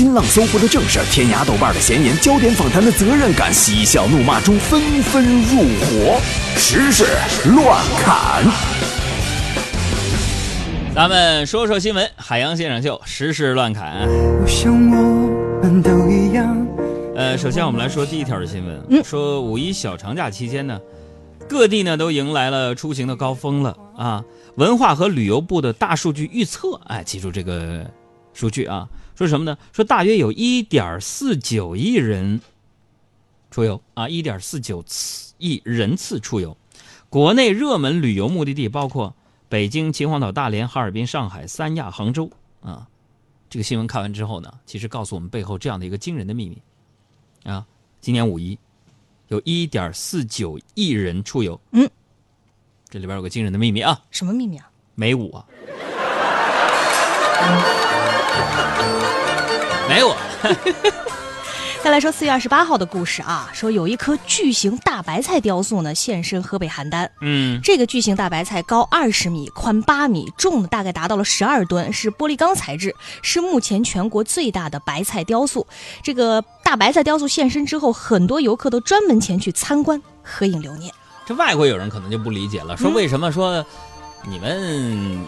新浪、搜狐的正事，天涯、豆瓣的闲言，焦点访谈的责任感，嬉笑怒骂中纷纷入伙，时事乱砍。咱们说说新闻，海洋现场秀，时事乱砍。我想我们都一样。呃，首先我们来说第一条的新闻，嗯说五一小长假期间呢，各地呢都迎来了出行的高峰了啊。文化和旅游部的大数据预测，哎，记住这个数据啊，说什么呢？说大约有一点四九亿人出游啊，一点四九亿人次出游。国内热门旅游目的地包括北京、秦皇岛、大连、哈尔滨、上海、三亚、杭州啊。这个新闻看完之后呢，其实告诉我们背后这样的一个惊人的秘密。啊，今年五一有一点四九亿人出游。嗯，这里边有个惊人的秘密啊，什么秘密啊？没五啊，再来说四月二十八号的故事啊，说有一棵巨型大白菜雕塑呢现身河北邯郸。嗯，这个巨型大白菜高二十米，宽八米，重呢大概达到了十二吨，是玻璃钢材质，是目前全国最大的白菜雕塑。这个大白菜雕塑现身之后，很多游客都专门前去参观、合影留念。这外国友人可能就不理解了，说嗯为什么说你们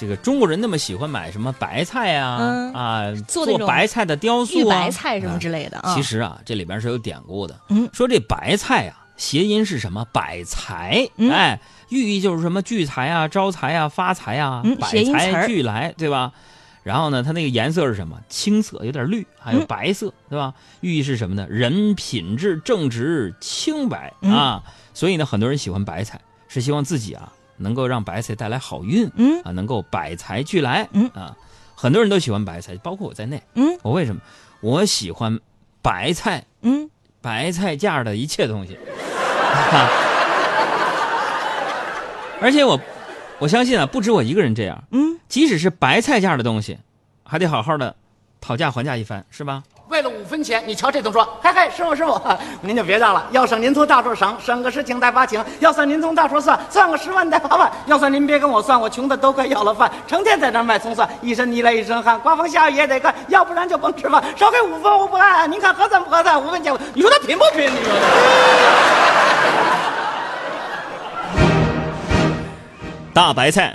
这个中国人那么喜欢买什么白菜啊，做白菜的雕塑啊，白菜什么之类的啊。其实啊，这里边是有典故的。嗯说这白菜啊，谐音是什么？百财。嗯哎，寓意就是什么聚财啊、招财啊、发财啊，嗯百财俱来，对吧？然后呢，它那个颜色是什么？青色，有点绿，还有嗯白色，对吧？寓意是什么呢？人品质正直、清白嗯啊。所以呢，很多人喜欢白菜，是希望自己啊能够让白菜带来好运嗯啊，能够百财俱来嗯啊。很多人都喜欢白菜，包括我在内。嗯我为什么？我喜欢白菜，嗯，白菜价的一切东西。而且我我相信啊，不止我一个人这样。嗯，即使是白菜价的东西，还得好好的讨价还价一番，是吧？分钱，你瞧这动作，嘿嘿，师傅师傅，您就别让了。要省您从大处省，省个十请带八请；要算您从大处算，算个十万带八万。要算您别跟我算，我穷的都快要了饭，成天在这卖葱蒜，一身泥来一身汗，刮风下雨也得干，要不然就甭吃饭。少给五分我不干，您看合算不合算？五分钱，你说他贫不贫？你说大白菜，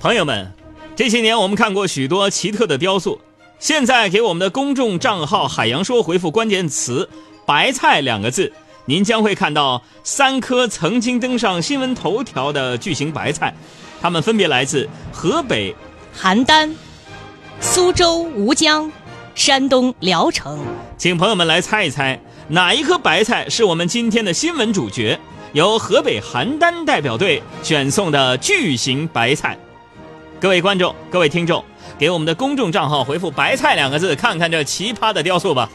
朋友们，这些年我们看过许多奇特的雕塑，现在给我们的公众账号“海洋说”回复关键词“白菜”两个字，您将会看到三颗曾经登上新闻头条的巨型白菜，它们分别来自河北、邯郸、苏州、吴江、山东聊城。请朋友们来猜一猜，哪一颗白菜是我们今天的新闻主角？由河北邯郸代表队选送的巨型白菜。各位观众、各位听众，给我们的公众账号回复“白菜”两个字，看看这奇葩的雕塑吧。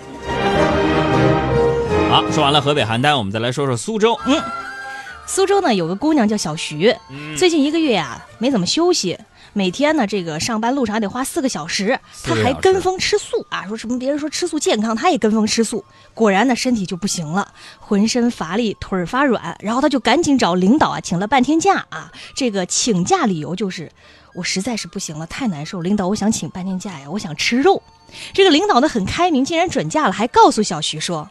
好，说完了河北邯郸，我们再来说说苏州。嗯苏州呢有个姑娘叫小徐，嗯最近一个月呀、没怎么休息，每天呢这个上班路上还得花四个小时，她还跟风吃素啊，说什么别人说吃素健康，她也跟风吃素，果然呢身体就不行了，浑身乏力，腿儿发软，然后她就赶紧找领导啊请了半天假啊，这个请假理由就是我实在是不行了，太难受，领导我想请半天假呀，我想吃肉。这个领导呢很开明，竟然准假了，还告诉小徐说，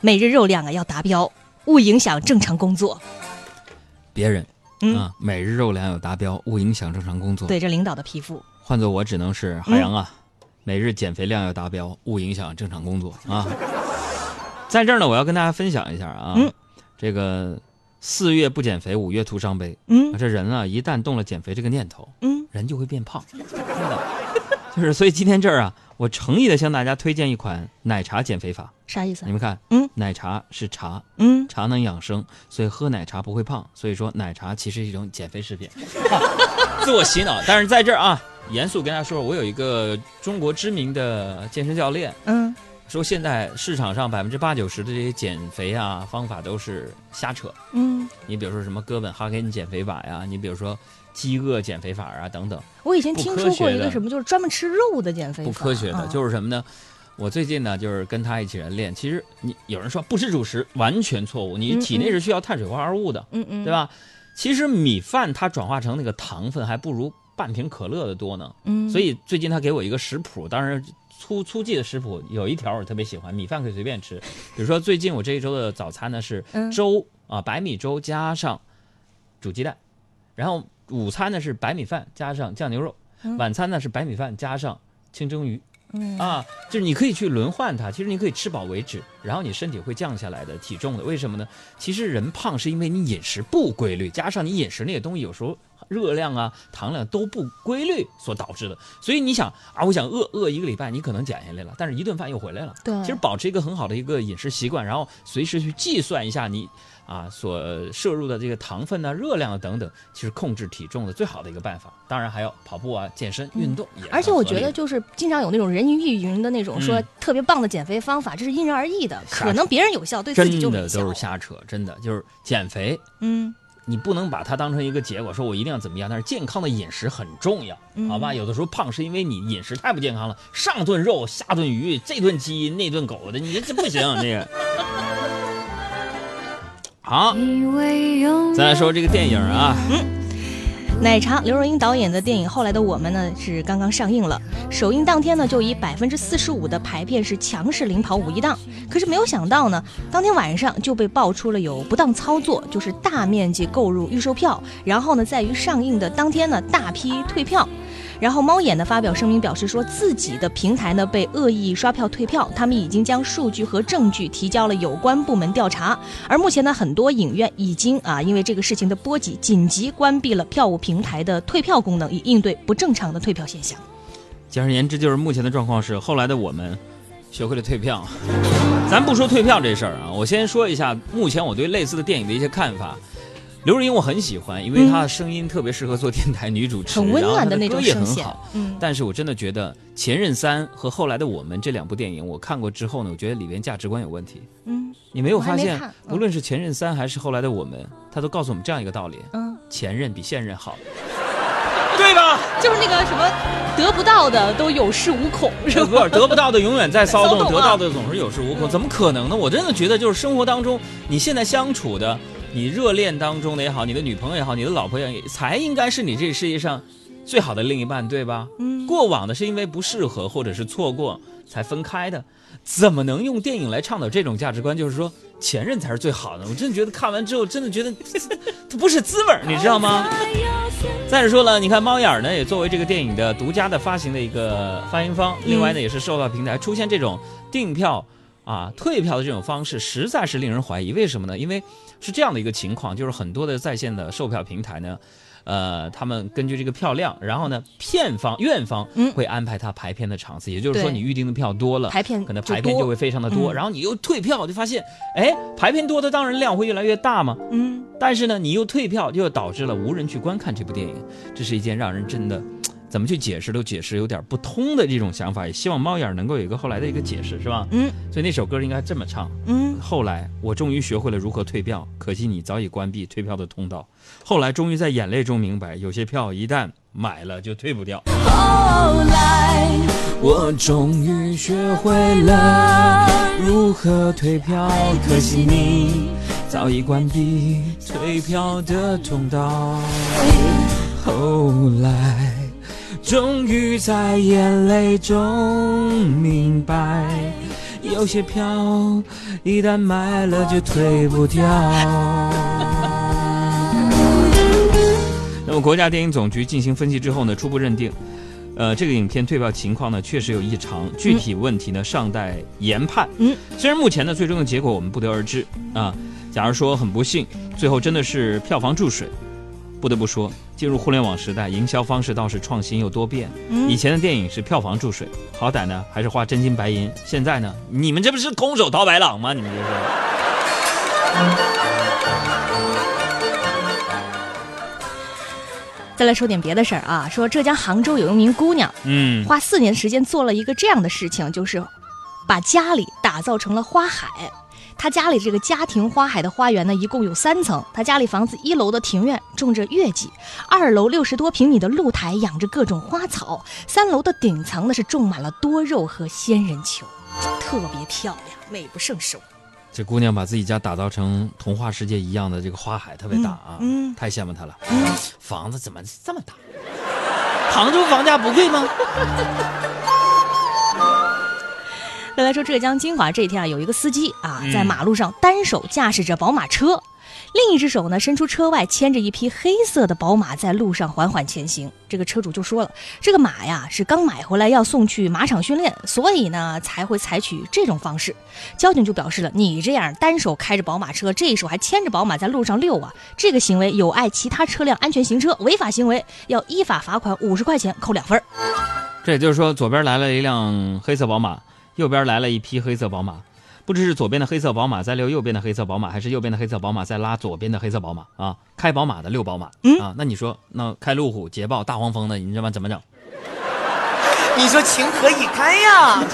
每日肉量啊要达标，勿影响正常工作。别人嗯啊，每日肉量要达标，勿影响正常工作。对，这领导的皮肤。换做我只能是海洋啊，每日减肥量要达标，勿影响正常工作啊。在这儿呢，我要跟大家分享一下啊，嗯这个四月不减肥，五月徒伤悲。嗯这人啊，一旦动了减肥这个念头，嗯，人就会变胖，真的。就是所以今天这儿啊，我诚意的向大家推荐一款奶茶减肥法。啥意思你？们看，嗯奶茶是茶，嗯，茶能养生，所以喝奶茶不会胖。所以说，奶茶其实是一种减肥食品，自我洗脑。但是在这儿啊，严肃跟大家说，我有一个中国知名的健身教练嗯说，现在市场上百分之八九十的这些减肥啊方法都是瞎扯。嗯，你比如说什么哥本哈根减肥法呀，你比如说饥饿减肥法啊等等，我以前听说过一个什么，就是专门吃肉的减肥法，不科学的，啊就是什么呢？我最近呢，就是跟他一起人练。其实你有人说不吃主食，完全错误。你嗯体内是需要碳水化合物的，嗯嗯，对？吧？其实米饭它转化成那个糖分还不如半瓶可乐的多呢。嗯，所以最近他给我一个食谱，当然粗粗记的食谱有一条我特别喜欢，米饭可以随便吃。比如说最近我这一周的早餐呢是嗯粥啊、白米粥加上煮鸡蛋，然后午餐呢是白米饭加上酱牛肉，晚餐呢是白米饭加上清蒸鱼。嗯啊，就是你可以去轮换它，其实你可以吃饱为止，然后你身体会降下来的体重的。为什么呢？其实人胖是因为你饮食不规律，加上你饮食那些东西有时候热量啊、糖量都不规律所导致的。所以你想啊，我想饿饿一个礼拜，你可能减下来了，但是一顿饭又回来了。对其实保持一个很好的一个饮食习惯，然后随时去计算一下你啊所摄入的这个糖分啊、热量啊等等，其实控制体重的最好的一个办法。当然还要跑步啊、健身、运动。而且我觉得，就是经常有那种人云亦云的那种说嗯特别棒的减肥方法，这是因人而异的，可能别人有效，对自己就没效的都。是瞎扯，真的就是减肥，嗯，你不能把它当成一个结果，说我一定要怎么样。但是健康的饮食很重要，嗯好吧？有的时候胖是因为你饮食太不健康了，上顿肉，下顿鱼，这顿鸡，那顿狗的，你这这不行，这个。好，再来说这个电影啊，奶茶刘若英导演的电影《后来的我们》呢是刚刚上映了，首映当天呢就以百分之四十五的排片是强势领跑五一档，可是没有想到呢，当天晚上就被爆出了有不当操作，就是大面积购入预售票，然后呢在于上映的当天呢大批退票。然后猫眼呢发表声明表示说，自己的平台呢被恶意刷票退票，他们已经将数据和证据提交了有关部门调查。而目前呢，很多影院已经啊因为这个事情的波及，紧急关闭了票务平台的退票功能，以应对不正常的退票现象。简而言之就是目前的状况是，后来的我们学会了退票。咱不说退票这事儿啊，我先说一下目前我对类似的电影的一些看法。刘若英我很喜欢，因为她的声音特别适合做电台女主持，很温暖的那种声线很好。嗯但是我真的觉得《前任三》和后来的我们这两部电影，我看过之后呢，我觉得里边价值观有问题。嗯你没有发现无论是《前任三》还是后来的我们，他都告诉我们这样一个道理：嗯，前任比现任好，对吧？就是那个什么得不到的都有恃无恐，是这吧？不是得不到的永远在骚动，骚动啊得到的总是有恃无恐，怎么可能呢？我真的觉得，就是生活当中，你现在相处的，你热恋当中的也好，你的女朋友也好，你的老婆也好，才应该是你这世界上最好的另一半，对吧？嗯过往的是因为不适合或者是错过才分开的，怎么能用电影来倡导这种价值观？就是说前任才是最好的。我真的觉得看完之后，真的觉得它 不是滋味儿，你知道吗？再者说了，你看猫眼儿呢，也作为这个电影的独家的发行的一个发行方，另外呢，也是售票平台出现这种订票啊、退票的这种方式，实在是令人怀疑。为什么呢？因为是这样的一个情况，就是很多的在线的售票平台呢。呃，他们根据这个票量，然后呢，片方、院方嗯会安排他排片的场次，也就是说，你预定的票多了，排片可能排片就会非常的多，嗯然后你又退票，就发现，哎，排片多的当然量会越来越大嘛，嗯，但是呢，你又退票，又导致了无人去观看这部电影，这是一件让人真的怎么去解释都解释有点不通的这种想法。也希望猫眼儿能够有一个后来的一个解释，是吧？嗯所以那首歌应该这么唱：嗯，后来我终于学会了如何退票，可惜你早已关闭退票的通道。后来终于在眼泪中明白，有些票一旦买了就退不掉。后来我终于学会了如何退票，可惜你早已关闭退票的通道。后来，终于在眼泪中明白，有些票一旦买了就退不掉。那么，国家电影总局进行分析之后呢，初步认定，呃，这个影片退票情况呢确实有异常，具体问题呢尚待研判。嗯，虽然目前呢最终的结果我们不得而知啊，假如说很不幸，最后真的是票房注水，不得不说，进入互联网时代，营销方式倒是创新又多变。嗯以前的电影是票房注水，好歹呢还是花真金白银，现在呢，你们这不是空手套白狼吗？你们这是。再来说点别的事儿啊，说浙江杭州有一名姑娘嗯，花四年时间做了一个这样的事情，就是把家里打造成了花海。她家里这个家庭花海的花园呢，一共有三层。他家里房子一楼的庭院种着月季，二楼六十多平米的露台养着各种花草，三楼的顶层呢是种满了多肉和仙人球，特别漂亮，美不胜收。这姑娘把自己家打造成童话世界一样的这个花海，特别大啊，嗯嗯太羡慕她了。嗯，房子怎么这么大？杭州房价不贵吗？再来说浙江金华这一天啊，有一个司机啊，嗯在马路上单手驾驶着宝马车，另一只手呢伸出车外，牵着一匹黑色的宝马在路上缓缓前行。这个车主就说了，这个马呀是刚买回来要送去马场训练，所以呢才会采取这种方式。交警就表示了，你这样单手开着宝马车，这一手还牵着宝马在路上溜啊，这个行为有碍其他车辆安全行车，违法行为要依法罚款五十块钱，扣两分。这也就是说，左边来了一辆黑色宝马，右边来了一匹黑色宝马。不知是左边的黑色宝马在溜右边的黑色宝马，还是右边的黑色宝马在拉左边的黑色宝马啊？开宝马的溜宝马、嗯啊？那你说，那开路虎、捷豹、大黄蜂的，你这帮怎么整？你说情何以堪呀？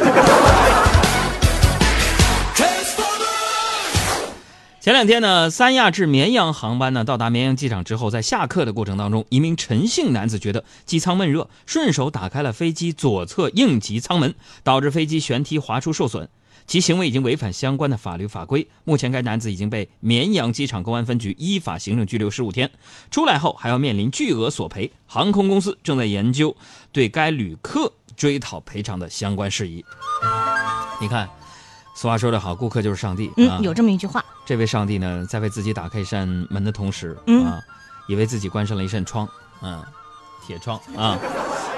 前两天呢，三亚至绵阳航班呢到达绵阳机场之后，在下客的过程当中，一名陈姓男子觉得机舱闷热，顺手打开了飞机左侧应急舱门，导致飞机舷梯滑出受损。其行为已经违反相关的法律法规。目前，该男子已经被绵阳机场公安分局依法行政拘留十五天，出来后还要面临巨额索赔。航空公司正在研究对该旅客追讨赔偿的相关事宜。你看，俗话说得好，顾客就是上帝。啊嗯，有这么一句话。这位上帝呢，在为自己打开一扇门的同时，嗯啊，也为自己关上了一扇窗，嗯，铁窗啊。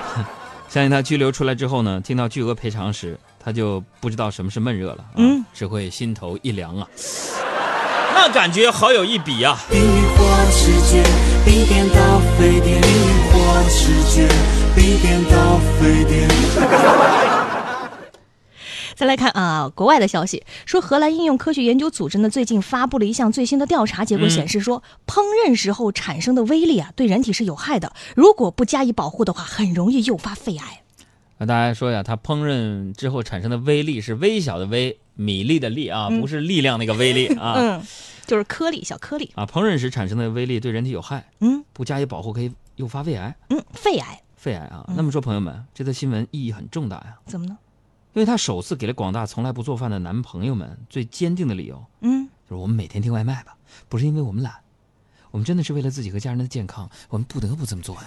相信他拘留出来之后呢，听到巨额赔偿时，他就不知道什么是闷热了，啊、嗯，只会心头一凉啊，那感觉好有一比啊。冰与火之间，冰点到沸点；冰与火之间，冰点到沸点。再来看啊，国外的消息说，荷兰应用科学研究组织呢最近发布了一项最新的调查结果，嗯显示说，烹饪时候产生的微粒啊，对人体是有害的，如果不加以保护的话，很容易诱发肺癌。那大家说呀，它烹饪之后产生的微粒是微小的微，米粒的粒啊，嗯不是力量那个微粒啊。嗯，就是颗粒，小颗粒。啊，烹饪时产生的微粒对人体有害，嗯不加以保护可以诱发胃癌。嗯，肺癌肺癌啊。那么说，朋友们，这则新闻意义很重大呀，怎么呢？因为他首次给了广大从来不做饭的男朋友们最坚定的理由，嗯，就是我们每天订外卖吧，不是因为我们懒，我们真的是为了自己和家人的健康，我们不得不这么做呀。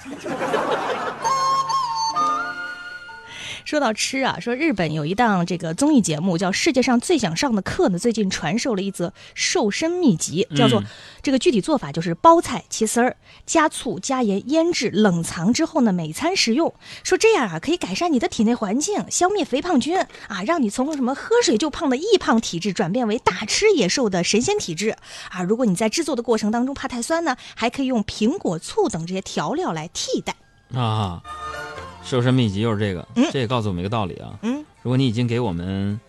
说到吃啊，说日本有一档这个综艺节目叫《世界上最想上的课》呢，最近传授了一则瘦身秘籍，叫做、嗯这个具体做法就是包菜切丝儿，加醋加盐腌制冷藏之后呢，每餐食用。说这样啊，可以改善你的体内环境，消灭肥胖菌啊，让你从什么喝水就胖的易胖体质转变为大吃也瘦的神仙体质啊。如果你在制作的过程当中怕太酸呢，还可以用苹果醋等这些调料来替代。啊，瘦身秘籍就是这个，嗯这也告诉我们一个道理啊。嗯，如果你已经给我们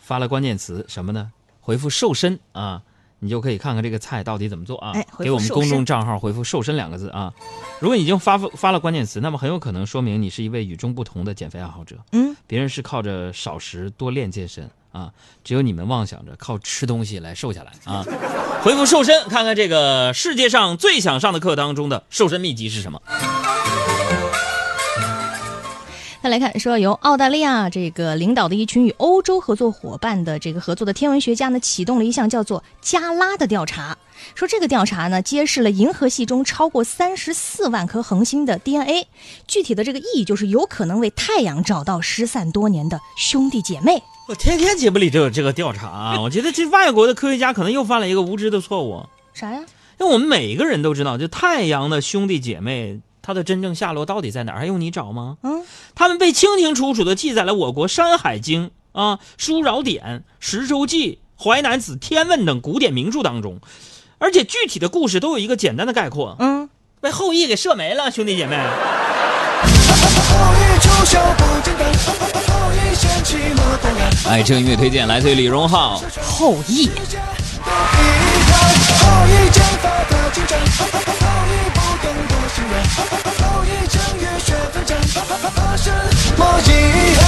发了关键词什么呢？回复“瘦身”啊，你就可以看看这个菜到底怎么做啊。哎给我们公众账号回复“瘦身”两个字啊。如果你已经发发了关键词，那么很有可能说明你是一位与众不同的减肥爱好者。嗯，别人是靠着少食多练健身啊，只有你们妄想着靠吃东西来瘦下来啊。回复“瘦身”，看看这个世界上最想上的课当中的瘦身秘籍是什么。再来看，说由澳大利亚这个领导的一群与欧洲合作伙伴的这个合作的天文学家呢，启动了一项叫做加拉的调查。说这个调查呢，揭示了银河系中超过三十四万颗恒星的 DNA。具体的这个意义就是有可能为太阳找到失散多年的兄弟姐妹。我天天节目里都有这个调查啊！我觉得这外国的科学家可能又犯了一个无知的错误，啥呀？因为我们每一个人都知道，就太阳的兄弟姐妹，它的真正下落到底在哪儿，还用你找吗？嗯，他们被清清楚楚的记载了我国《山海经》啊、《书扰典》《石州记》《淮南子》《天问》等古典名著当中，而且具体的故事都有一个简单的概括，嗯，被后羿给射没了，兄弟姐妹。哎，这个音乐推荐来自于李荣浩。后羿。后羿剑法的精湛，后羿不懂得欣然，后羿正月雪奋战，什么遗憾？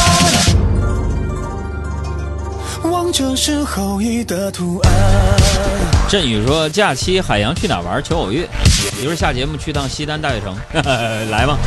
望着是后羿的图案。振宇说：“假期海洋去哪玩？求偶遇。一会儿下节目去趟西单大悦城，来吧。”